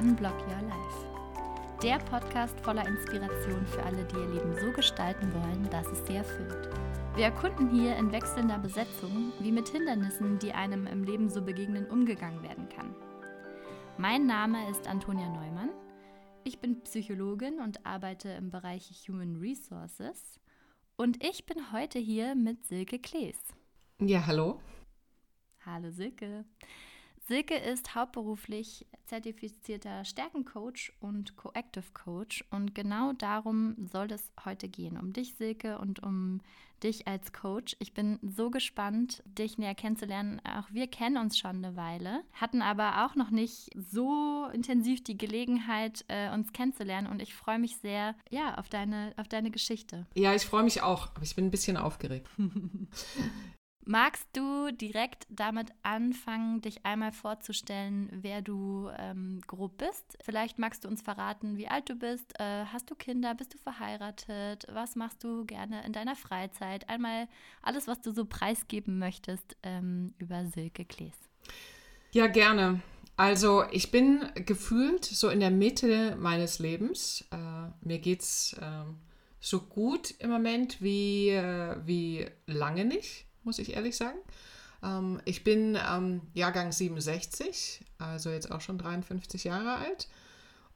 Unblock Your Life. Der Podcast voller Inspiration für alle, die ihr Leben so gestalten wollen, dass es sie erfüllt. Wir erkunden hier in wechselnder Besetzung, wie mit Hindernissen, die einem im Leben so begegnen, umgegangen werden kann. Mein Name ist Antonia Neumann. Ich bin Psychologin und arbeite im Bereich Human Resources. Und ich bin heute hier mit Silke Klees. Ja, hallo. Hallo Silke. Silke ist hauptberuflich zertifizierter Stärkencoach und Coactive Coach und genau darum soll es heute gehen, um dich Silke und um dich als Coach. Ich bin so gespannt, dich näher kennenzulernen. Auch wir kennen uns schon eine Weile, hatten aber auch noch nicht so intensiv die Gelegenheit, äh, uns kennenzulernen und ich freue mich sehr, ja, auf deine, auf deine Geschichte. Ja, ich freue mich auch, aber ich bin ein bisschen aufgeregt. Magst du direkt damit anfangen, dich einmal vorzustellen, wer du ähm, grob bist? Vielleicht magst du uns verraten, wie alt du bist. Äh, hast du Kinder? Bist du verheiratet? Was machst du gerne in deiner Freizeit? Einmal alles, was du so preisgeben möchtest ähm, über Silke Klees. Ja, gerne. Also ich bin gefühlt so in der Mitte meines Lebens. Äh, mir geht's äh, so gut im Moment wie, äh, wie lange nicht muss ich ehrlich sagen. Ähm, ich bin ähm, Jahrgang 67, also jetzt auch schon 53 Jahre alt.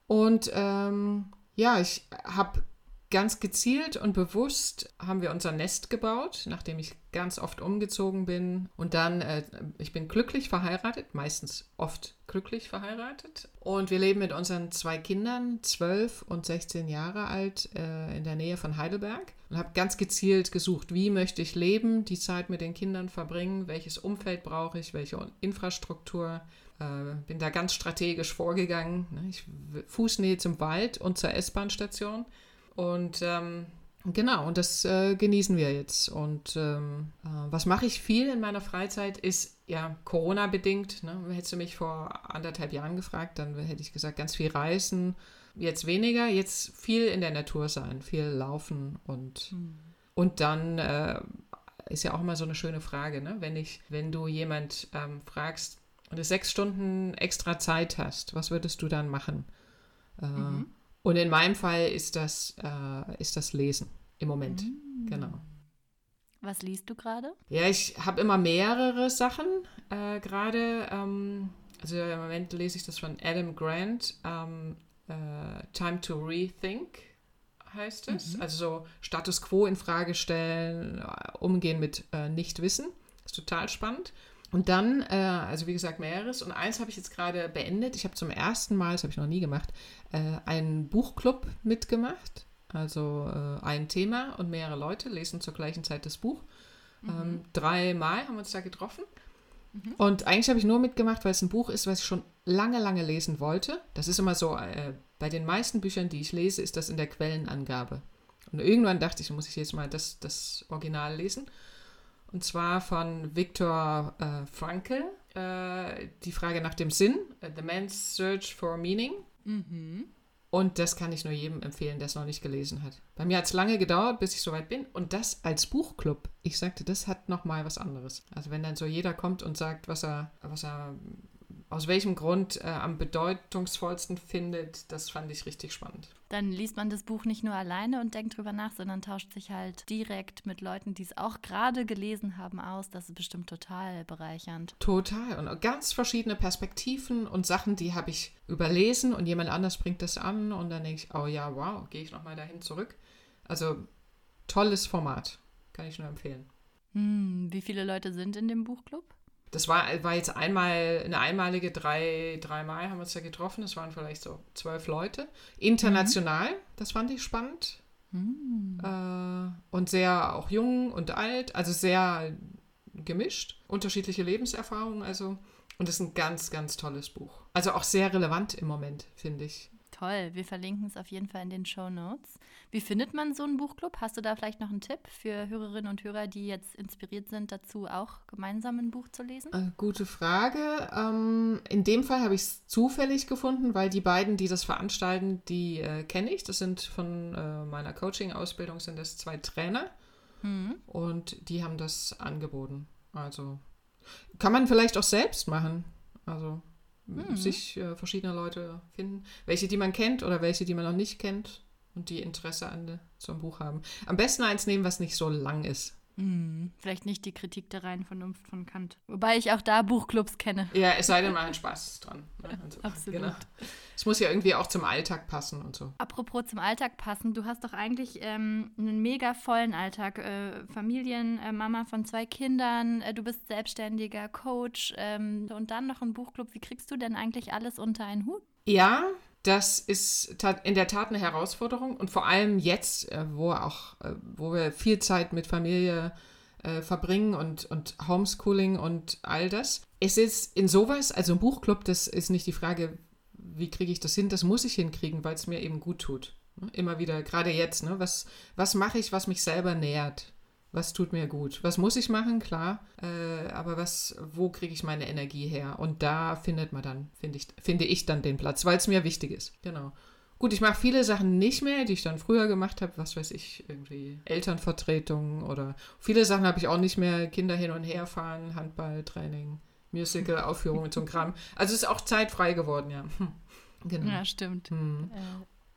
Und ähm, ja, ich habe ganz gezielt und bewusst haben wir unser Nest gebaut, nachdem ich ganz oft umgezogen bin. Und dann, äh, ich bin glücklich verheiratet, meistens oft glücklich verheiratet. Und wir leben mit unseren zwei Kindern, 12 und 16 Jahre alt, äh, in der Nähe von Heidelberg. Und habe ganz gezielt gesucht, wie möchte ich leben, die Zeit mit den Kindern verbringen, welches Umfeld brauche ich, welche Infrastruktur. Äh, bin da ganz strategisch vorgegangen. Ne? Ich, Fußnähe zum Wald und zur S-Bahn-Station und ähm, genau, und das äh, genießen wir jetzt. Und ähm, äh, was mache ich viel in meiner Freizeit, ist ja Corona-bedingt. Ne? Hättest du mich vor anderthalb Jahren gefragt, dann hätte ich gesagt, ganz viel reisen. Jetzt weniger, jetzt viel in der Natur sein, viel laufen und, mhm. und dann äh, ist ja auch immer so eine schöne Frage, ne? wenn, ich, wenn du jemand ähm, fragst und du sechs Stunden extra Zeit hast, was würdest du dann machen? Äh, mhm. Und in meinem Fall ist das, äh, ist das Lesen im Moment. Mm. Genau. Was liest du gerade? Ja, ich habe immer mehrere Sachen äh, gerade. Ähm, also im Moment lese ich das von Adam Grant. Ähm, äh, Time to Rethink heißt es. Mhm. Also so Status quo in Frage stellen, äh, umgehen mit äh, Nichtwissen. Ist total spannend. Und dann, äh, also wie gesagt, mehreres. Und eins habe ich jetzt gerade beendet. Ich habe zum ersten Mal, das habe ich noch nie gemacht, äh, einen Buchclub mitgemacht. Also äh, ein Thema und mehrere Leute lesen zur gleichen Zeit das Buch. Mhm. Ähm, dreimal haben wir uns da getroffen. Mhm. Und eigentlich habe ich nur mitgemacht, weil es ein Buch ist, was ich schon lange, lange lesen wollte. Das ist immer so, äh, bei den meisten Büchern, die ich lese, ist das in der Quellenangabe. Und irgendwann dachte ich, muss ich jetzt mal das, das Original lesen. Und zwar von Viktor äh, Frankl. Äh, die Frage nach dem Sinn. Uh, The Man's Search for Meaning. Mhm. Und das kann ich nur jedem empfehlen, der es noch nicht gelesen hat. Bei mir hat es lange gedauert, bis ich soweit bin. Und das als Buchclub, ich sagte, das hat nochmal was anderes. Also wenn dann so jeder kommt und sagt, was er, was er aus welchem Grund äh, am bedeutungsvollsten findet, das fand ich richtig spannend. Dann liest man das Buch nicht nur alleine und denkt drüber nach, sondern tauscht sich halt direkt mit Leuten, die es auch gerade gelesen haben, aus. Das ist bestimmt total bereichernd. Total. Und ganz verschiedene Perspektiven und Sachen, die habe ich überlesen und jemand anders bringt das an und dann denke ich, oh ja, wow, gehe ich nochmal dahin zurück. Also tolles Format. Kann ich nur empfehlen. Hm, wie viele Leute sind in dem Buchclub? Das war, war jetzt einmal eine einmalige drei, dreimal haben wir uns ja getroffen. Das waren vielleicht so zwölf Leute. International, mhm. das fand ich spannend. Mhm. Äh, und sehr auch jung und alt, also sehr gemischt. Unterschiedliche Lebenserfahrungen, also. Und das ist ein ganz, ganz tolles Buch. Also auch sehr relevant im Moment, finde ich. Toll, wir verlinken es auf jeden Fall in den Show Notes. Wie findet man so einen Buchclub? Hast du da vielleicht noch einen Tipp für Hörerinnen und Hörer, die jetzt inspiriert sind, dazu auch gemeinsam ein Buch zu lesen? Äh, gute Frage. Ähm, in dem Fall habe ich es zufällig gefunden, weil die beiden, die das veranstalten, die äh, kenne ich. Das sind von äh, meiner Coaching-Ausbildung sind das zwei Trainer mhm. und die haben das angeboten. Also Kann man vielleicht auch selbst machen. Also Mhm. sich äh, verschiedene Leute finden. Welche, die man kennt oder welche, die man noch nicht kennt und die Interesse an äh, so einem Buch haben. Am besten eins nehmen, was nicht so lang ist. Hm, vielleicht nicht die Kritik der reinen Vernunft von Kant. Wobei ich auch da Buchclubs kenne. Ja, es sei denn, man hat Spaß dran. Ne? Also, Absolut. Genau. Es muss ja irgendwie auch zum Alltag passen und so. Apropos zum Alltag passen, du hast doch eigentlich ähm, einen mega vollen Alltag. Äh, Familien, äh, Mama von zwei Kindern, äh, du bist selbstständiger Coach ähm, und dann noch ein Buchclub. Wie kriegst du denn eigentlich alles unter einen Hut? Ja, das ist in der Tat eine Herausforderung und vor allem jetzt, äh, wo auch, äh, wo wir viel Zeit mit Familie äh, verbringen und, und Homeschooling und all das. Es ist in sowas, also ein Buchclub, das ist nicht die Frage, wie kriege ich das hin, das muss ich hinkriegen, weil es mir eben gut tut. Ne? Immer wieder, gerade jetzt, ne? was, was mache ich, was mich selber nährt? Was tut mir gut? Was muss ich machen? Klar. Äh, aber was, wo kriege ich meine Energie her? Und da findet man dann, finde ich, finde ich dann den Platz, weil es mir wichtig ist. Genau. Gut, ich mache viele Sachen nicht mehr, die ich dann früher gemacht habe. Was weiß ich, irgendwie Elternvertretungen oder viele Sachen habe ich auch nicht mehr. Kinder hin und her fahren, Handballtraining, Musical, Aufführungen zum Kram. Also es ist auch zeitfrei geworden, ja. Hm. Genau. Ja, stimmt. Hm.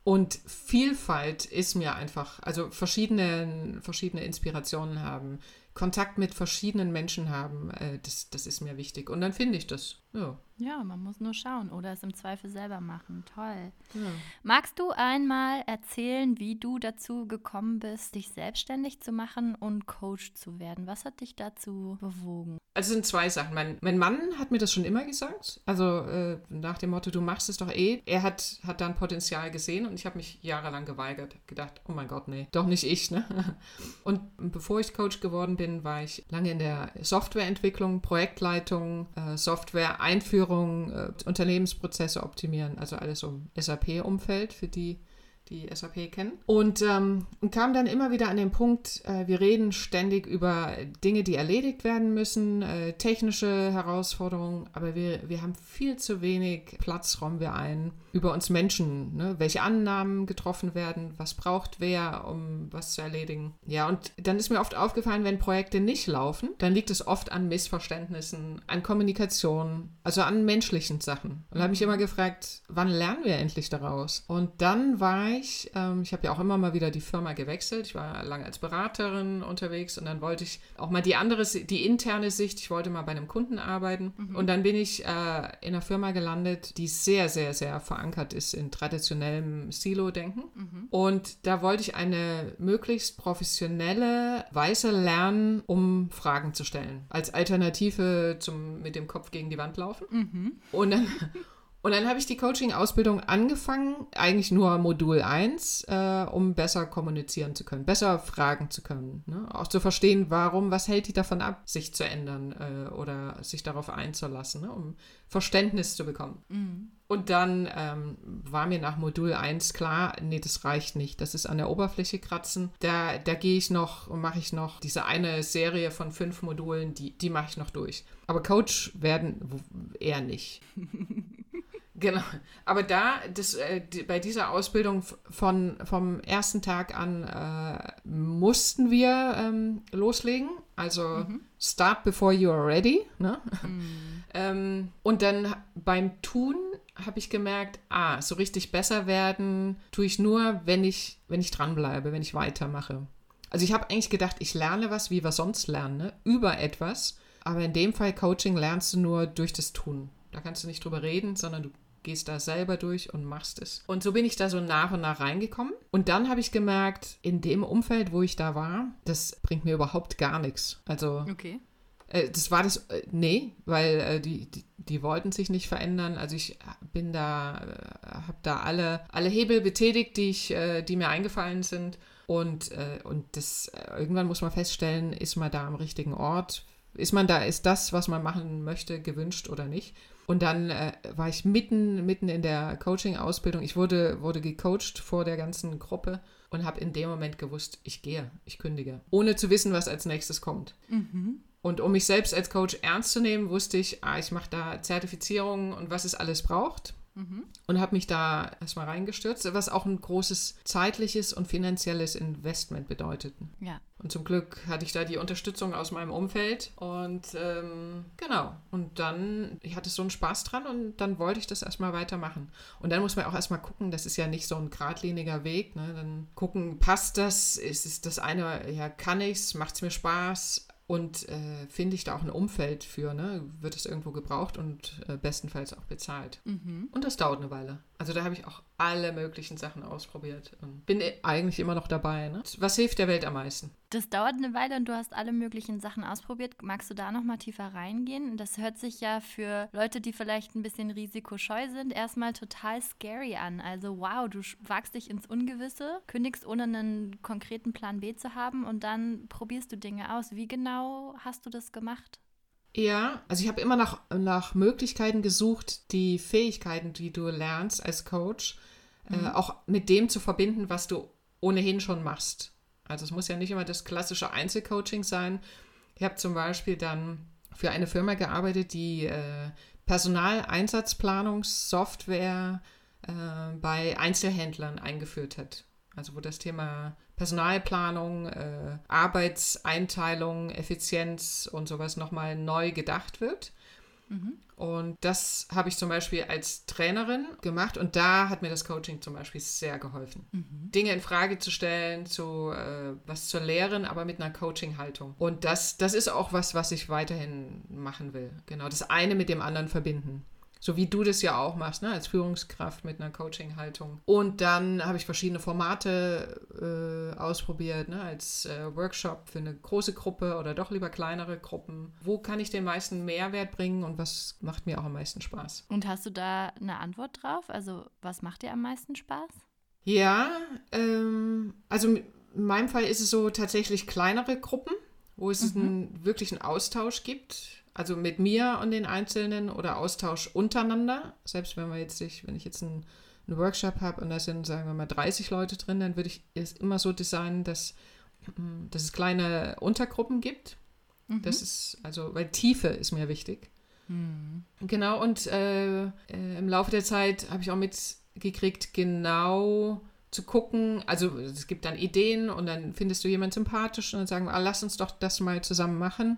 Und Vielfalt ist mir einfach, also verschiedene, verschiedene Inspirationen haben, Kontakt mit verschiedenen Menschen haben, äh, das, das ist mir wichtig. Und dann finde ich das. Ja. ja, man muss nur schauen oder es im Zweifel selber machen. Toll. ja. Magst du einmal erzählen, wie du dazu gekommen bist, dich selbstständig zu machen und Coach zu werden? Was hat dich dazu bewogen? Also es sind zwei Sachen. Mein, mein Mann hat mir das schon immer gesagt. Also äh, nach dem Motto, du machst es doch eh. Er hat, hat da ein Potenzial gesehen und ich habe mich jahrelang geweigert. Gedacht, oh mein Gott, nee, doch nicht ich. Ne? Und bevor ich Coach geworden bin, war ich lange in der Softwareentwicklung, Projektleitung, äh, Software-Einführung, äh, Unternehmensprozesse optimieren. Also alles um SAP-Umfeld für die die SAP kennen. Und, ähm, kam dann immer wieder an den Punkt, äh, wir reden ständig über Dinge, die erledigt werden müssen, äh, technische Herausforderungen, aber wir, wir haben viel zu wenig Platz, räumen wir ein, über uns Menschen, ne? welche Annahmen getroffen werden, was braucht wer, um was zu erledigen. Ja, und dann ist mir oft aufgefallen, wenn Projekte nicht laufen, dann liegt es oft an Missverständnissen, an Kommunikation, also an menschlichen Sachen. Und habe ich immer gefragt, wann lernen wir endlich daraus? Und dann war ich, ähm, ich habe ja auch immer mal wieder die Firma gewechselt. Ich war lange als Beraterin unterwegs und dann wollte ich auch mal die andere, die interne Sicht, ich wollte mal bei einem Kunden arbeiten. Und dann bin ich äh, in einer Firma gelandet, die sehr, sehr, sehr verankert ist in traditionellem Silo-Denken. Und da wollte ich eine möglichst professionelle Weise lernen, um Fragen zu stellen. Als Alternative zum mit dem Kopf gegen die Wand laufen. Und dann, und dann habe ich die Coaching-Ausbildung angefangen, eigentlich nur Modul 1, äh, um besser kommunizieren zu können, besser fragen zu können. Ne? Auch zu verstehen, warum, was hält die davon ab, sich zu ändern äh, oder sich darauf einzulassen, ne? um Verständnis zu bekommen. Und dann ähm, war mir nach Modul 1 klar, nee, das reicht nicht. Das ist an der Oberfläche kratzen. Da, da gehe ich noch und mache ich noch diese eine Serie von fünf Modulen, die, die mache ich noch durch. Aber Coach werden eher nicht. Genau. Aber da, das, äh, die, bei dieser Ausbildung von, vom ersten Tag an äh, mussten wir ähm, loslegen. Also start before you are ready. Ne? ähm, und dann beim Tun habe ich gemerkt, ah, so richtig besser werden tue ich nur, wenn ich, wenn ich dranbleibe, wenn ich weitermache. Also ich habe eigentlich gedacht, ich lerne was, wie wir sonst lernen, ne? über etwas. Aber in dem Fall Coaching lernst du nur durch das Tun. Da kannst du nicht drüber reden, sondern du gehst da selber durch und machst es. Und so bin ich da so nach und nach reingekommen. Und dann habe ich gemerkt, in dem Umfeld, wo ich da war, das bringt mir überhaupt gar nichts. Also Okay. äh, das war das, äh, nee, weil äh, die, die, die wollten sich nicht verändern. Also ich bin da, habe da alle, alle Hebel betätigt, die, ich, die mir eingefallen sind. Und, und das, irgendwann muss man feststellen, ist man da am richtigen Ort? Ist man da, ist das, was man machen möchte, gewünscht oder nicht? Und dann äh, war ich mitten, mitten in der Coaching-Ausbildung. Ich wurde, wurde gecoacht vor der ganzen Gruppe und habe in dem Moment gewusst, ich gehe, ich kündige, ohne zu wissen, was als nächstes kommt. Und um mich selbst als Coach ernst zu nehmen, wusste ich, ah, ich mache da Zertifizierungen und was es alles braucht. Und habe mich da erstmal reingestürzt, was auch ein großes zeitliches und finanzielles Investment bedeutet. Ja. Und zum Glück hatte ich da die Unterstützung aus meinem Umfeld und ähm, genau. Und dann, ich hatte so einen Spaß dran und dann wollte ich das erstmal weitermachen. Und dann muss man auch erstmal gucken, das ist ja nicht so ein geradliniger Weg. Ne? Dann gucken, passt das? Ist es das eine, ja, kann ich's? Macht es mir Spaß? Und äh, finde ich da auch ein Umfeld für, ne? Wird es irgendwo gebraucht und äh, bestenfalls auch bezahlt. Und das dauert eine Weile. Also da habe ich auch alle möglichen Sachen ausprobiert und bin eigentlich immer noch dabei. Ne? Was hilft der Welt am meisten? Das dauert eine Weile und du hast alle möglichen Sachen ausprobiert. Magst du da noch mal tiefer reingehen? Das hört sich ja für Leute, die vielleicht ein bisschen risikoscheu sind, erstmal total scary an. Also wow, du wagst dich ins Ungewisse, kündigst ohne einen konkreten Plan B zu haben und dann probierst du Dinge aus. Wie genau hast du das gemacht? Ja, also ich habe immer nach, nach Möglichkeiten gesucht, die Fähigkeiten, die du lernst als Coach, mhm. äh, auch mit dem zu verbinden, was du ohnehin schon machst. Also es muss ja nicht immer das klassische Einzelcoaching sein. Ich habe zum Beispiel dann für eine Firma gearbeitet, die äh, Personaleinsatzplanungssoftware äh, bei Einzelhändlern eingeführt hat. Also wo das Thema Personalplanung, äh, Arbeitseinteilung, Effizienz und sowas nochmal neu gedacht wird. Mhm. Und das habe ich zum Beispiel als Trainerin gemacht und da hat mir das Coaching zum Beispiel sehr geholfen. Mhm. Dinge in Frage zu stellen, zu äh, was zu lehren, aber mit einer Coaching-Haltung. Und das, das ist auch was, was ich weiterhin machen will. Genau, das eine mit dem anderen verbinden. So wie du das ja auch machst, ne? als Führungskraft mit einer Coaching-Haltung. Und dann habe ich verschiedene Formate äh, ausprobiert, ne? als äh, Workshop für eine große Gruppe oder doch lieber kleinere Gruppen. Wo kann ich den meisten Mehrwert bringen und was macht mir auch am meisten Spaß? Und hast du da eine Antwort drauf? Also was macht dir am meisten Spaß? Ja, ähm, also in meinem Fall ist es so tatsächlich kleinere Gruppen, wo es mhm. einen wirklichen Austausch gibt also mit mir und den Einzelnen oder Austausch untereinander. Selbst wenn wir jetzt nicht, wenn ich jetzt einen, einen Workshop habe und da sind, sagen wir mal, 30 Leute drin, dann würde ich es immer so designen, dass, mm, dass es kleine Untergruppen gibt. Mhm. Das ist, also, weil Tiefe ist mir wichtig. Mhm. Genau, und äh, äh, im Laufe der Zeit habe ich auch mitgekriegt, genau zu gucken, also es gibt dann Ideen und dann findest du jemanden sympathisch und dann sagen wir, ah, lass uns doch das mal zusammen machen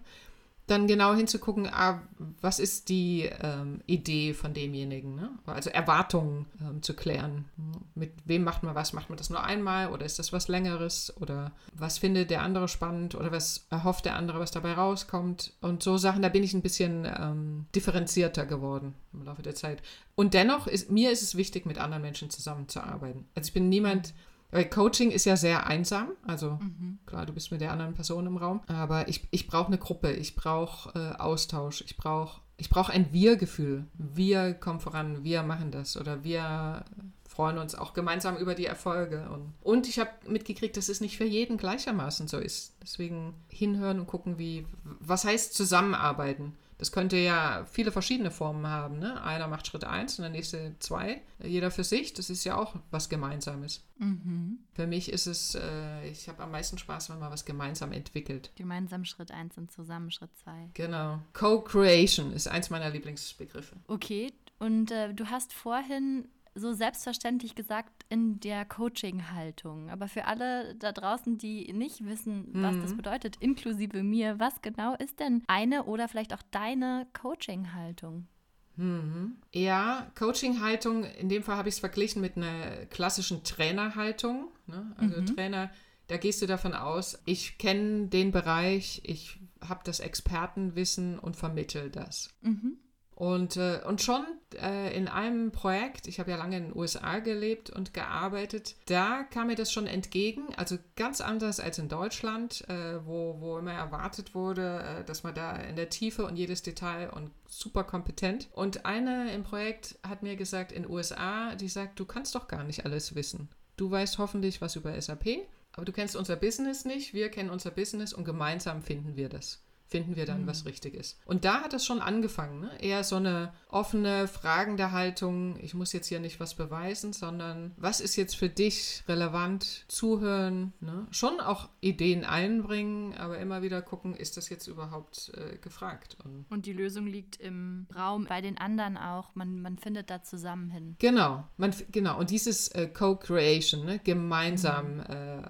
dann genau hinzugucken, ah, was ist die ähm, Idee von demjenigen, ne? also Erwartungen ähm, zu klären. Mit wem macht man was? Macht man das nur einmal oder ist das was längeres oder was findet der andere spannend oder was erhofft der andere, was dabei rauskommt und so Sachen, da bin ich ein bisschen ähm, differenzierter geworden im Laufe der Zeit. Und dennoch ist mir ist es wichtig, mit anderen Menschen zusammenzuarbeiten. Also ich bin niemand, weil Coaching ist ja sehr einsam. Also mhm. klar, du bist mit der anderen Person im Raum. Aber ich, ich brauche eine Gruppe, ich brauche äh, Austausch, ich brauche ich brauch ein Wir-Gefühl. Wir kommen voran, wir machen das oder wir freuen uns auch gemeinsam über die Erfolge. Und, und ich habe mitgekriegt, dass es nicht für jeden gleichermaßen so ist. Deswegen hinhören und gucken, wie, was heißt zusammenarbeiten. Das könnte ja viele verschiedene Formen haben. Ne? Einer macht Schritt 1 und der nächste 2. Jeder für sich. Das ist ja auch was Gemeinsames. Mhm. Für mich ist es, äh, ich habe am meisten Spaß, wenn man was gemeinsam entwickelt. Gemeinsam Schritt 1 und zusammen Schritt 2. Genau. Co-Creation ist eins meiner Lieblingsbegriffe. Okay. Und äh, du hast vorhin so selbstverständlich gesagt in der Coaching-Haltung. Aber für alle da draußen, die nicht wissen, was mhm. das bedeutet, inklusive mir, was genau ist denn eine oder vielleicht auch deine Coaching-Haltung? Mhm. Ja, Coaching-Haltung, in dem Fall habe ich es verglichen mit einer klassischen Trainerhaltung. Ne? Also mhm. Trainer, da gehst du davon aus, ich kenne den Bereich, ich habe das Expertenwissen und vermittel das. Mhm. Und, äh, und schon äh, in einem Projekt, ich habe ja lange in den USA gelebt und gearbeitet, da kam mir das schon entgegen. Also ganz anders als in Deutschland, äh, wo, wo immer erwartet wurde, äh, dass man da in der Tiefe und jedes Detail und super kompetent. Und eine im Projekt hat mir gesagt, in USA, die sagt, du kannst doch gar nicht alles wissen. Du weißt hoffentlich was über SAP, aber du kennst unser Business nicht, wir kennen unser Business und gemeinsam finden wir das finden wir dann, mhm. was richtig ist. Und da hat es schon angefangen. Ne? Eher so eine offene, fragende Haltung. Ich muss jetzt hier nicht was beweisen, sondern was ist jetzt für dich relevant? Zuhören. Ne? Schon auch Ideen einbringen, aber immer wieder gucken, ist das jetzt überhaupt äh, gefragt? Und, Und, die Lösung liegt im Raum bei den anderen auch. Man, man findet da zusammen hin. Genau. Man, genau. Und dieses äh, Co-Creation, ne? gemeinsam. Mhm. Äh,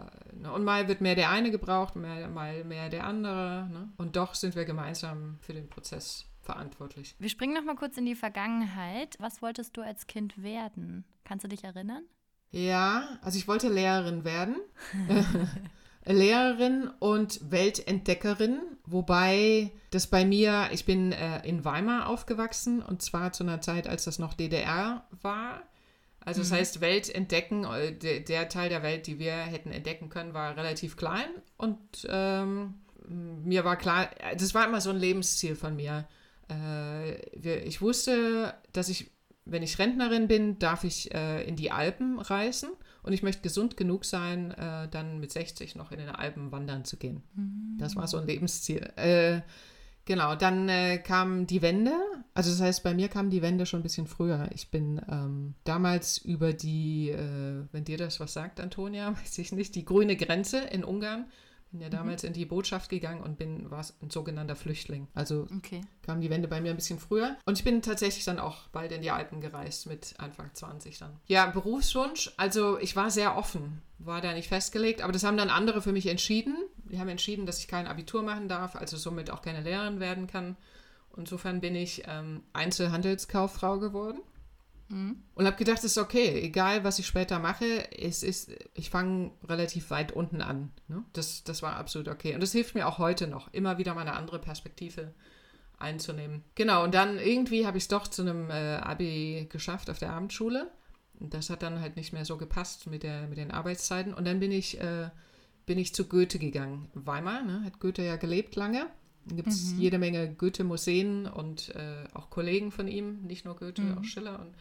ne? Und mal wird mehr der eine gebraucht, mehr, mal mehr der andere. Ne? Und doch sind wir gemeinsam für den Prozess verantwortlich. Wir springen noch mal kurz in die Vergangenheit. Was wolltest du als Kind werden? Kannst du dich erinnern? Ja, also ich wollte Lehrerin werden. Lehrerin und Weltentdeckerin, wobei das bei mir, ich bin äh, in Weimar aufgewachsen und zwar zu einer Zeit, als das noch DDR war. Also das mhm. heißt, Welt entdecken, äh, der, der, Teil der Welt, die wir hätten entdecken können, war relativ klein und ähm, mir war klar, das war immer so ein Lebensziel von mir. Äh, ich wusste, dass ich, wenn ich Rentnerin bin, darf ich äh, in die Alpen reisen und ich möchte gesund genug sein, äh, dann mit 60 noch in den Alpen wandern zu gehen. Das war so ein Lebensziel. Genau, dann kam die Wende. Also das heißt, bei mir kam die Wende schon ein bisschen früher. Ich bin ähm, damals über die, wenn dir das was sagt, Antonia, weiß ich nicht, die grüne Grenze in Ungarn bin ja mhm. damals mhm. in die Botschaft gegangen und bin war ein sogenannter Flüchtling. Also okay. kam die Wende bei mir ein bisschen früher. Und ich bin tatsächlich dann auch bald in die Alpen gereist mit Anfang 20 dann. Ja, Berufswunsch. Also ich war sehr offen, war da nicht festgelegt, aber das haben dann andere für mich entschieden. Die haben entschieden, dass ich kein Abitur machen darf, also somit auch keine Lehrerin werden kann. Insofern bin ich ähm, Einzelhandelskauffrau geworden. Mhm. Und habe gedacht, es ist okay, egal was ich später mache, es ist, ich fange relativ weit unten an. Ne? Das, das war absolut okay. Und das hilft mir auch heute noch, immer wieder mal eine andere Perspektive einzunehmen. Genau, und dann irgendwie habe ich es doch zu einem äh, Abi geschafft auf der Abendschule. Das hat dann halt nicht mehr so gepasst mit, der, mit den Arbeitszeiten. Und dann bin ich, äh, bin ich zu Goethe gegangen. Weimar, ne? hat Goethe ja gelebt lange. Gibt es mhm. jede Menge Goethe-Museen und äh, auch Kollegen von ihm, nicht nur Goethe, mhm. auch Schiller. Und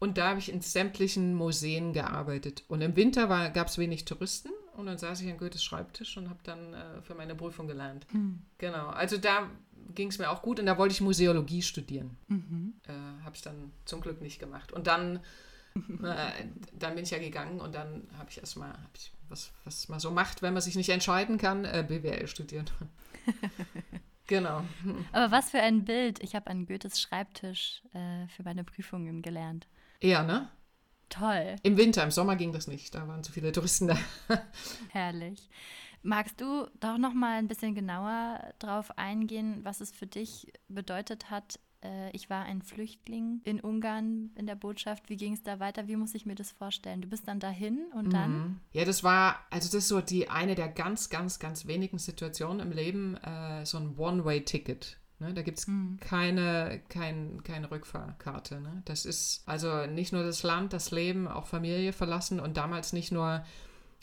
und da habe ich in sämtlichen Museen gearbeitet. Und im Winter gab es wenig Touristen und dann saß ich an Goethes Schreibtisch und habe dann äh, für meine Prüfung gelernt. Mhm. Genau, also da ging es mir auch gut und da wollte ich Museologie studieren. Mhm. Äh, habe ich dann zum Glück nicht gemacht. Und dann, äh, dann bin ich ja gegangen und dann habe ich erstmal, hab ich, was, was man so macht, wenn man sich nicht entscheiden kann, äh, BWL studiert. genau. Aber was für ein Bild. Ich habe an Goethes Schreibtisch äh, für meine Prüfungen gelernt. Eher, ne? Toll. Im Winter, im Sommer ging das nicht. Da waren zu viele Touristen da. Herrlich. Magst du doch noch mal ein bisschen genauer drauf eingehen, was es für dich bedeutet hat? Äh, ich war ein Flüchtling in Ungarn in der Botschaft. Wie ging es da weiter? Wie muss ich mir das vorstellen? Du bist dann dahin und dann? Mhm. Ja, das war, also das ist so die eine der ganz, ganz, ganz wenigen Situationen im Leben, äh, so ein One-Way-Ticket. Ne? Da gibt es mhm. keine, kein, keine Rückfahrkarte. Ne? Das ist also nicht nur das Land, das Leben, auch Familie verlassen und damals nicht nur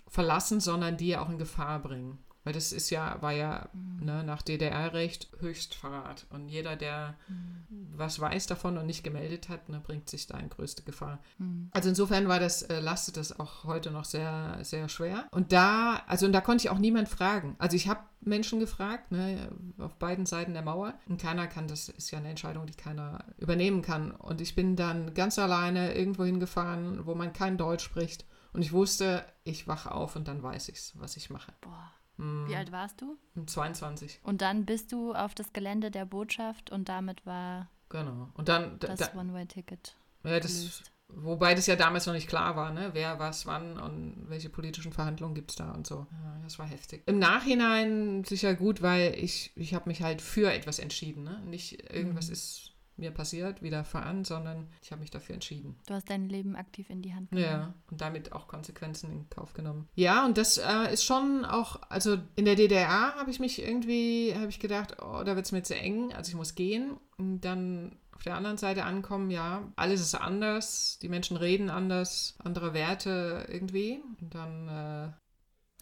verlassen, sondern die auch in Gefahr bringen. Weil das ist ja, war ja mhm. ne, nach DDR-Recht Höchstverrat. Und jeder, der mhm. was weiß davon und nicht gemeldet hat, ne, bringt sich da in größte Gefahr. Mhm. Also insofern war das, äh, lastet das auch heute noch sehr, sehr schwer. Und da, also und da konnte ich auch niemand fragen. Also ich habe Menschen gefragt, ne, auf beiden Seiten der Mauer. Und keiner kann, das ist ja eine Entscheidung, die keiner übernehmen kann. Und ich bin dann ganz alleine irgendwo hingefahren, wo man kein Deutsch spricht. Und ich wusste, ich wache auf und dann weiß ich was ich mache. Boah. Wie alt warst du? 22. Und dann bist du auf das Gelände der Botschaft und damit war genau. und dann, das da, One-Way-Ticket. Ja, das, wobei das ja damals noch nicht klar war, ne? wer was wann und welche politischen Verhandlungen gibt es da und so. Ja, das war heftig. Im Nachhinein sicher gut, weil ich, ich habe mich halt für etwas entschieden. Ne? Nicht irgendwas mhm. ist mir passiert, widerfahren, sondern ich habe mich dafür entschieden. Du hast dein Leben aktiv in die Hand genommen. Ja, und damit auch Konsequenzen in Kauf genommen. Ja, und das äh, ist schon auch, also in der DDR habe ich mich irgendwie, habe ich gedacht, oh, da wird es mir zu eng, also ich muss gehen. Und dann auf der anderen Seite ankommen, ja, alles ist anders, die Menschen reden anders, andere Werte irgendwie. Und dann äh,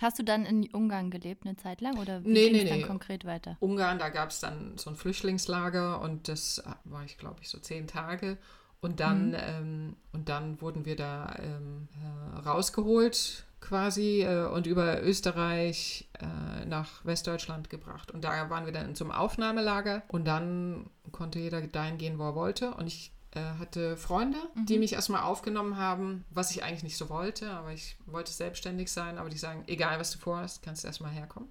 Hast du dann in Ungarn gelebt eine Zeit lang oder wie nee, ging nee, dann nee. konkret weiter? Ungarn, da gab es dann so ein Flüchtlingslager und das war ich, glaube ich, so zehn Tage. Und dann, mhm. ähm, und dann wurden wir da ähm, äh, rausgeholt, quasi äh, und über Österreich äh, nach Westdeutschland gebracht. Und da waren wir dann zum Aufnahmelager und dann konnte jeder dahin gehen, wo er wollte. Und ich äh, hatte Freunde, mhm. die mich erstmal aufgenommen haben, was ich eigentlich nicht so wollte, aber ich wollte selbstständig sein, aber die sagen, egal was du vorhast, kannst du erstmal herkommen.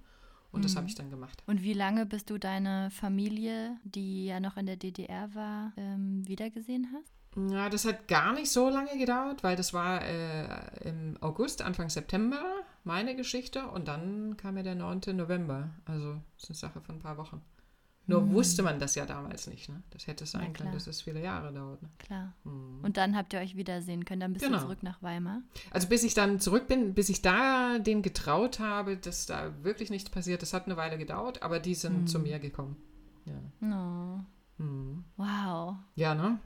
Und mhm. das habe ich dann gemacht. Und wie lange bist du deine Familie, die ja noch in der DDR war, ähm, wiedergesehen hast? Ja, das hat gar nicht so lange gedauert, weil das war äh, im August, Anfang September meine Geschichte und dann kam ja der 9. November. Also das ist eine Sache von ein paar Wochen. Nur mhm. wusste man das ja damals nicht. Ne? Das hätte sein können, dass es viele Jahre dauert. Ne? Klar. Mhm. Und dann habt ihr euch wiedersehen können. Dann bist genau. du zurück nach Weimar. Also bis ich dann zurück bin, bis ich da den getraut habe, dass da wirklich nichts passiert, das hat eine Weile gedauert, aber die sind mhm. zu mir gekommen. Ja. Oh. Wow. Ja, ne?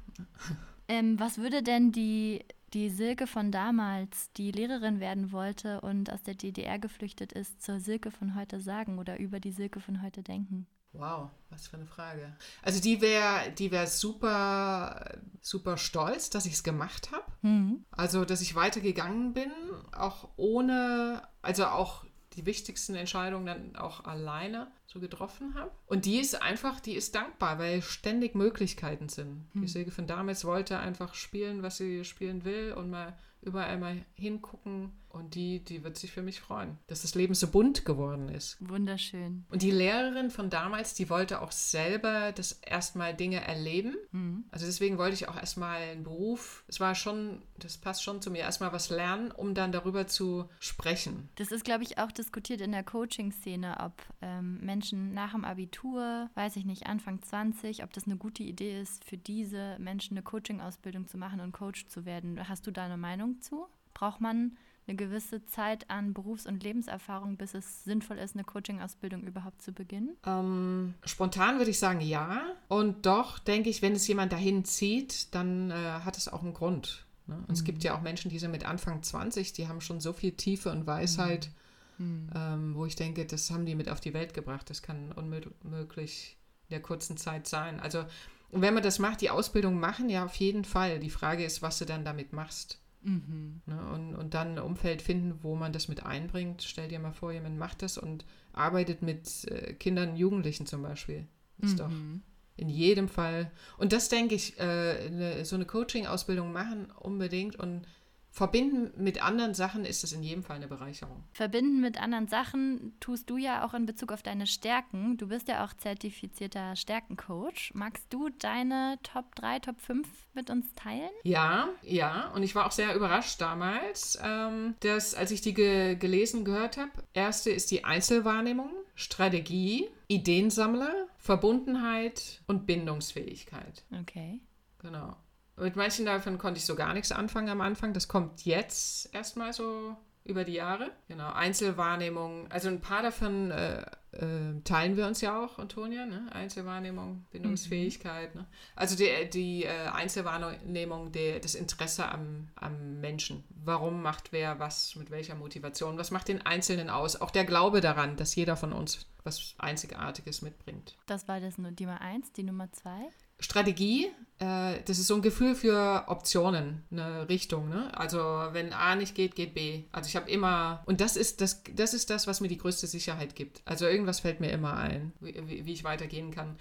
Ähm, was würde denn die, die Silke von damals, die Lehrerin werden wollte und aus der DDR geflüchtet ist, zur Silke von heute sagen oder über die Silke von heute denken? Wow, was für eine Frage. Also die wäre die wär super, super stolz, dass ich es gemacht habe. Mhm. Also, dass ich weitergegangen bin, auch ohne, also auch die wichtigsten Entscheidungen dann auch alleine so getroffen habe. Und die ist einfach, die ist dankbar, weil ständig Möglichkeiten sind. Hm. Die Säge von damals wollte einfach spielen, was sie spielen will und mal überall mal hingucken und die, die wird sich für mich freuen, dass das Leben so bunt geworden ist. Wunderschön. Und die Lehrerin von damals, die wollte auch selber das erstmal Dinge erleben. Mhm. Also deswegen wollte ich auch erstmal einen Beruf. Es war schon, das passt schon zu mir, erstmal was lernen, um dann darüber zu sprechen. Das ist, glaube ich, auch diskutiert in der Coaching-Szene, ob ähm, Menschen nach dem Abitur, weiß ich nicht, Anfang 20, ob das eine gute Idee ist, für diese Menschen eine Coaching-Ausbildung zu machen und Coach zu werden. Hast du da eine Meinung zu? Braucht man eine gewisse Zeit an Berufs- und Lebenserfahrung, bis es sinnvoll ist, eine Coaching-Ausbildung überhaupt zu beginnen? Ähm, spontan würde ich sagen ja. Und doch denke ich, wenn es jemand dahin zieht, dann äh, hat es auch einen Grund. Ne? Und mhm. es gibt ja auch Menschen, die sind mit Anfang 20, die haben schon so viel Tiefe und Weisheit, mhm. mhm. ähm, wo ich denke, das haben die mit auf die Welt gebracht. Das kann unmöglich in der kurzen Zeit sein. Also und wenn man das macht, die Ausbildung machen, ja, auf jeden Fall. Die Frage ist, was du dann damit machst. Mhm. Ne, und, und dann ein Umfeld finden, wo man das mit einbringt. Stell dir mal vor, jemand macht das und arbeitet mit äh, Kindern, Jugendlichen zum Beispiel. Ist mhm. doch in jedem Fall. Und das denke ich, äh, eine, so eine Coaching-Ausbildung machen unbedingt und Verbinden mit anderen Sachen ist es in jedem Fall eine Bereicherung. Verbinden mit anderen Sachen tust du ja auch in Bezug auf deine Stärken. Du bist ja auch zertifizierter Stärkencoach. Magst du deine Top 3, Top 5 mit uns teilen? Ja, ja. Und ich war auch sehr überrascht damals, ähm, dass, als ich die ge gelesen gehört habe, erste ist die Einzelwahrnehmung, Strategie, Ideensammler, Verbundenheit und Bindungsfähigkeit. Okay. Genau. Mit manchen davon konnte ich so gar nichts anfangen am Anfang. Das kommt jetzt erstmal so über die Jahre. Genau, Einzelwahrnehmung. Also ein paar davon äh, äh, teilen wir uns ja auch, Antonia. Ne? Einzelwahrnehmung, Bindungsfähigkeit. Mhm. Ne? Also die, die äh, Einzelwahrnehmung, der, das Interesse am, am Menschen. Warum macht wer was, mit welcher Motivation? Was macht den Einzelnen aus? Auch der Glaube daran, dass jeder von uns was Einzigartiges mitbringt. Das war das nur die Nummer eins, die Nummer zwei. Strategie, äh, das ist so ein Gefühl für Optionen, eine Richtung. Ne? Also wenn A nicht geht, geht B. Also ich habe immer, und das ist das, das ist das, was mir die größte Sicherheit gibt. Also irgendwas fällt mir immer ein, wie, wie ich weitergehen kann.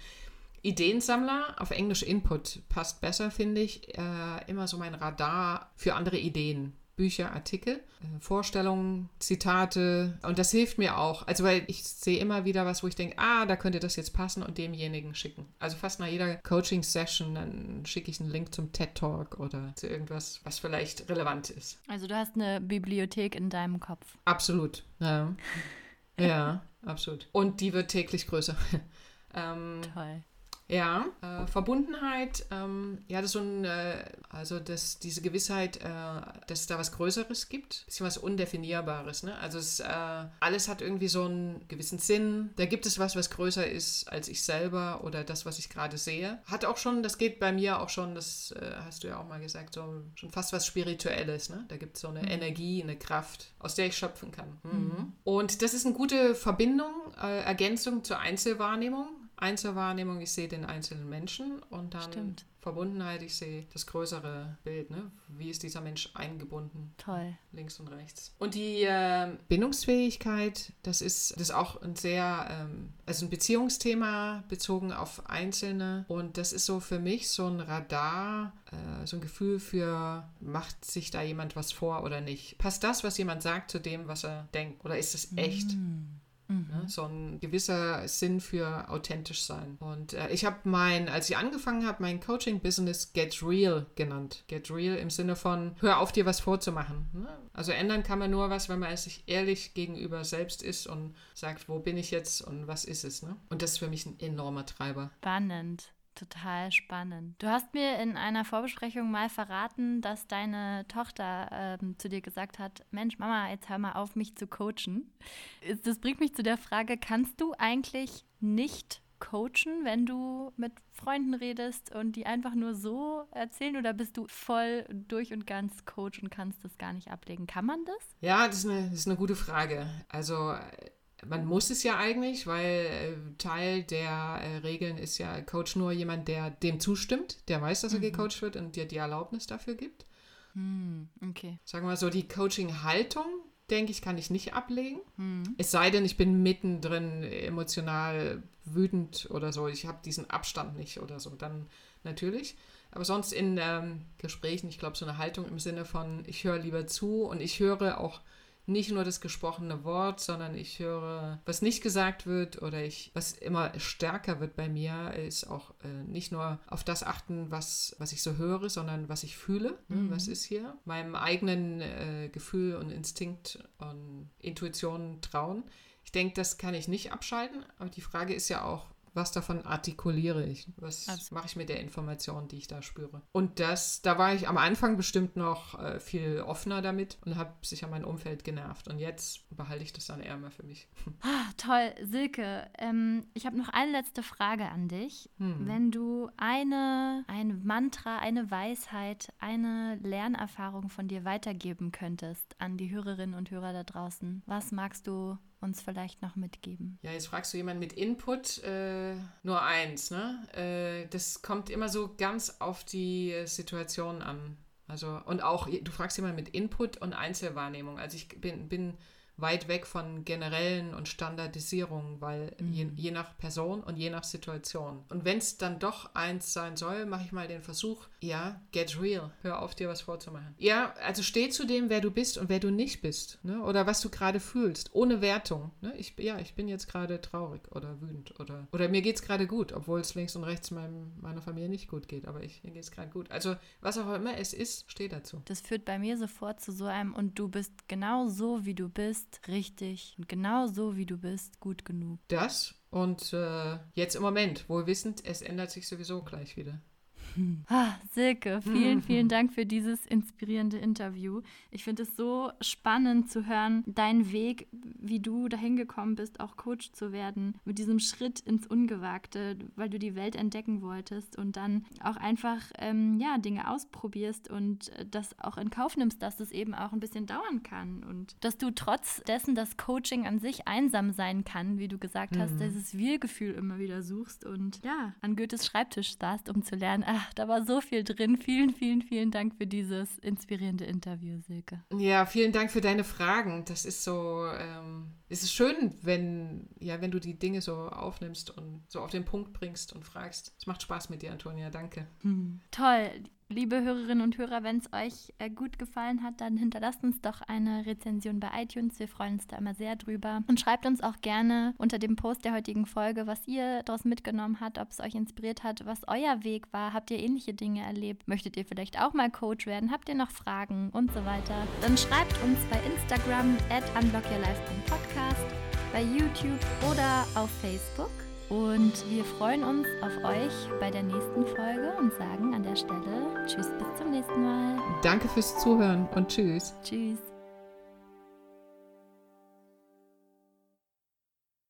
Ideensammler, auf Englisch Input, passt besser, finde ich. Äh, immer so mein Radar für andere Ideen. Bücher, Artikel, äh, Vorstellungen, Zitate. Und das hilft mir auch. Also, weil ich sehe immer wieder was, wo ich denke, ah, da könnte das jetzt passen und demjenigen schicken. Also fast nach jeder Coaching-Session, dann schicke ich einen Link zum TED-Talk oder zu irgendwas, was vielleicht relevant ist. Also du hast eine Bibliothek in deinem Kopf. Absolut, ja. ja, absolut. Und die wird täglich größer. ähm, Toll. Ja, äh, Verbundenheit, ähm, ja, das ist so ein, äh, also das, diese Gewissheit, äh, dass es da was Größeres gibt, bisschen was Undefinierbares. Ne? Also es, äh, alles hat irgendwie so einen gewissen Sinn. Da gibt es was, was größer ist als ich selber oder das, was ich gerade sehe. Hat auch schon, das geht bei mir auch schon, das äh, hast du ja auch mal gesagt, so schon fast was Spirituelles. Ne? Da gibt es so eine mhm. Energie, eine Kraft, aus der ich schöpfen kann. Mhm. Mhm. Und das ist eine gute Verbindung, äh, Ergänzung zur Einzelwahrnehmung Einzelwahrnehmung, ich sehe den einzelnen Menschen und dann Stimmt. Verbundenheit, ich sehe das größere Bild. Ne? Wie ist dieser Mensch eingebunden? Toll. Links und rechts. Und die äh, Bindungsfähigkeit, das ist, das ist auch ein sehr, ähm, also ein Beziehungsthema bezogen auf Einzelne. Und das ist so für mich so ein Radar, äh, so ein Gefühl für, macht sich da jemand was vor oder nicht? Passt das, was jemand sagt, zu dem, was er denkt? Oder ist es echt? Mhm. Ne? So ein gewisser Sinn für authentisch sein. Und äh, ich habe mein, als ich angefangen habe, mein Coaching-Business Get Real genannt. Get Real im Sinne von, hör auf, dir was vorzumachen. Ne? Also ändern kann man nur was, wenn man sich ehrlich gegenüber selbst ist und sagt, wo bin ich jetzt und was ist es. Ne? Und das ist für mich ein enormer Treiber. Spannend. Total spannend. Du hast mir in einer Vorbesprechung mal verraten, dass deine Tochter ähm, zu dir gesagt hat, Mensch, Mama, jetzt hör mal auf, mich zu coachen. Das bringt mich zu der Frage, kannst du eigentlich nicht coachen, wenn du mit Freunden redest und die einfach nur so erzählen oder bist du voll durch und ganz Coach und kannst das gar nicht ablegen? Kann man das? Ja, das ist eine, das ist eine gute Frage. Also man muss es ja eigentlich, weil äh, Teil der äh, Regeln ist ja Coach nur jemand, der dem zustimmt, der weiß, dass er mhm. gecoacht wird und dir die Erlaubnis dafür gibt. Mhm, okay. Sagen wir mal so, die Coaching-Haltung, denke ich, kann ich nicht ablegen. Mhm. Es sei denn, ich bin mittendrin emotional wütend oder so. Ich habe diesen Abstand nicht oder so. Dann natürlich. Aber sonst in ähm, Gesprächen, ich glaube, so eine Haltung im Sinne von, ich höre lieber zu und ich höre auch nicht nur das gesprochene Wort, sondern ich höre, was nicht gesagt wird oder ich, was immer stärker wird bei mir, ist auch äh, nicht nur auf das achten, was, was ich so höre, sondern was ich fühle. Ne? Mhm. Was ist hier? Meinem eigenen äh, Gefühl und Instinkt und Intuition trauen. Ich denke, das kann ich nicht abschalten, aber die Frage ist ja auch, was davon artikuliere ich? Was also. mache ich mit der Information, die ich da spüre? Und das, da war ich am Anfang bestimmt noch äh, viel offener damit und habe sicher mein Umfeld genervt. Und jetzt behalte ich das dann eher mal für mich. Ah, toll, Silke. Ähm, ich habe noch eine letzte Frage an dich. Hm. Wenn du eine, ein Mantra, eine Weisheit, eine Lernerfahrung von dir weitergeben könntest an die Hörerinnen und Hörer da draußen, was magst du uns vielleicht noch mitgeben? Ja, jetzt fragst du jemanden mit Input, äh, nur eins, ne? Äh, das kommt immer so ganz auf die Situation an. Also, und auch, du fragst jemanden mit Input und Einzelwahrnehmung. Also ich bin, bin weit weg von generellen und Standardisierungen, weil mhm. je, je, nach Person und je nach Situation. Und wenn es dann doch eins sein soll, mache ich mal den Versuch, ja, get real. Hör auf, dir was vorzumachen. Ja, also steh zu dem, wer du bist und wer du nicht bist. Ne? Oder was du gerade fühlst, ohne Wertung. Ne? Ich, ja, ich bin jetzt gerade traurig oder wütend oder, oder mir geht es gerade gut, obwohl es links und rechts meinem, meiner Familie nicht gut geht, aber ich, mir geht es gerade gut. Also was auch immer es ist, steh dazu. Das führt bei mir sofort zu so einem und du bist genau so, wie du bist bist richtig und genau so, wie du bist, gut genug. Das und äh, jetzt im Moment, wohl wissend, es ändert sich sowieso gleich wieder. Ah, Silke, vielen, vielen Dank für dieses inspirierende Interview. Ich finde es so spannend zu hören, deinen Weg, wie du dahin gekommen bist, auch Coach zu werden, mit diesem Schritt ins Ungewagte, weil du die Welt entdecken wolltest und dann auch einfach ähm, ja, Dinge ausprobierst und äh, das auch in Kauf nimmst, dass es eben auch ein bisschen dauern kann und dass du trotz dessen, dass Coaching an sich einsam sein kann, wie du gesagt hast, mhm. dieses Wir-Gefühl immer wieder suchst und ja, an Goethes Schreibtisch saßt, um zu lernen, ach, da war so viel drin. Vielen, vielen, vielen Dank für dieses inspirierende Interview, Silke. Ja, vielen Dank für deine Fragen. Das ist so, ähm, es ist schön, wenn, ja, wenn du die Dinge so aufnimmst und so auf den Punkt bringst und fragst. Es macht Spaß mit dir, Antonia. Danke. Hm. Toll. Liebe Hörerinnen und Hörer, wenn es euch äh, gut gefallen hat, dann hinterlasst uns doch eine Rezension bei iTunes. Wir freuen uns da immer sehr drüber. Und schreibt uns auch gerne unter dem Post der heutigen Folge, was ihr daraus mitgenommen habt, ob es euch inspiriert hat, was euer Weg war. Habt ihr ähnliche Dinge erlebt? Möchtet ihr vielleicht auch mal Coach werden? Habt ihr noch Fragen und so weiter? Dann schreibt uns bei Instagram at unblockyourlife.podcast, bei YouTube oder auf Facebook. Und wir freuen uns auf euch bei der nächsten Folge und sagen an der Stelle Tschüss, bis zum nächsten Mal. Danke fürs Zuhören und Tschüss. Tschüss.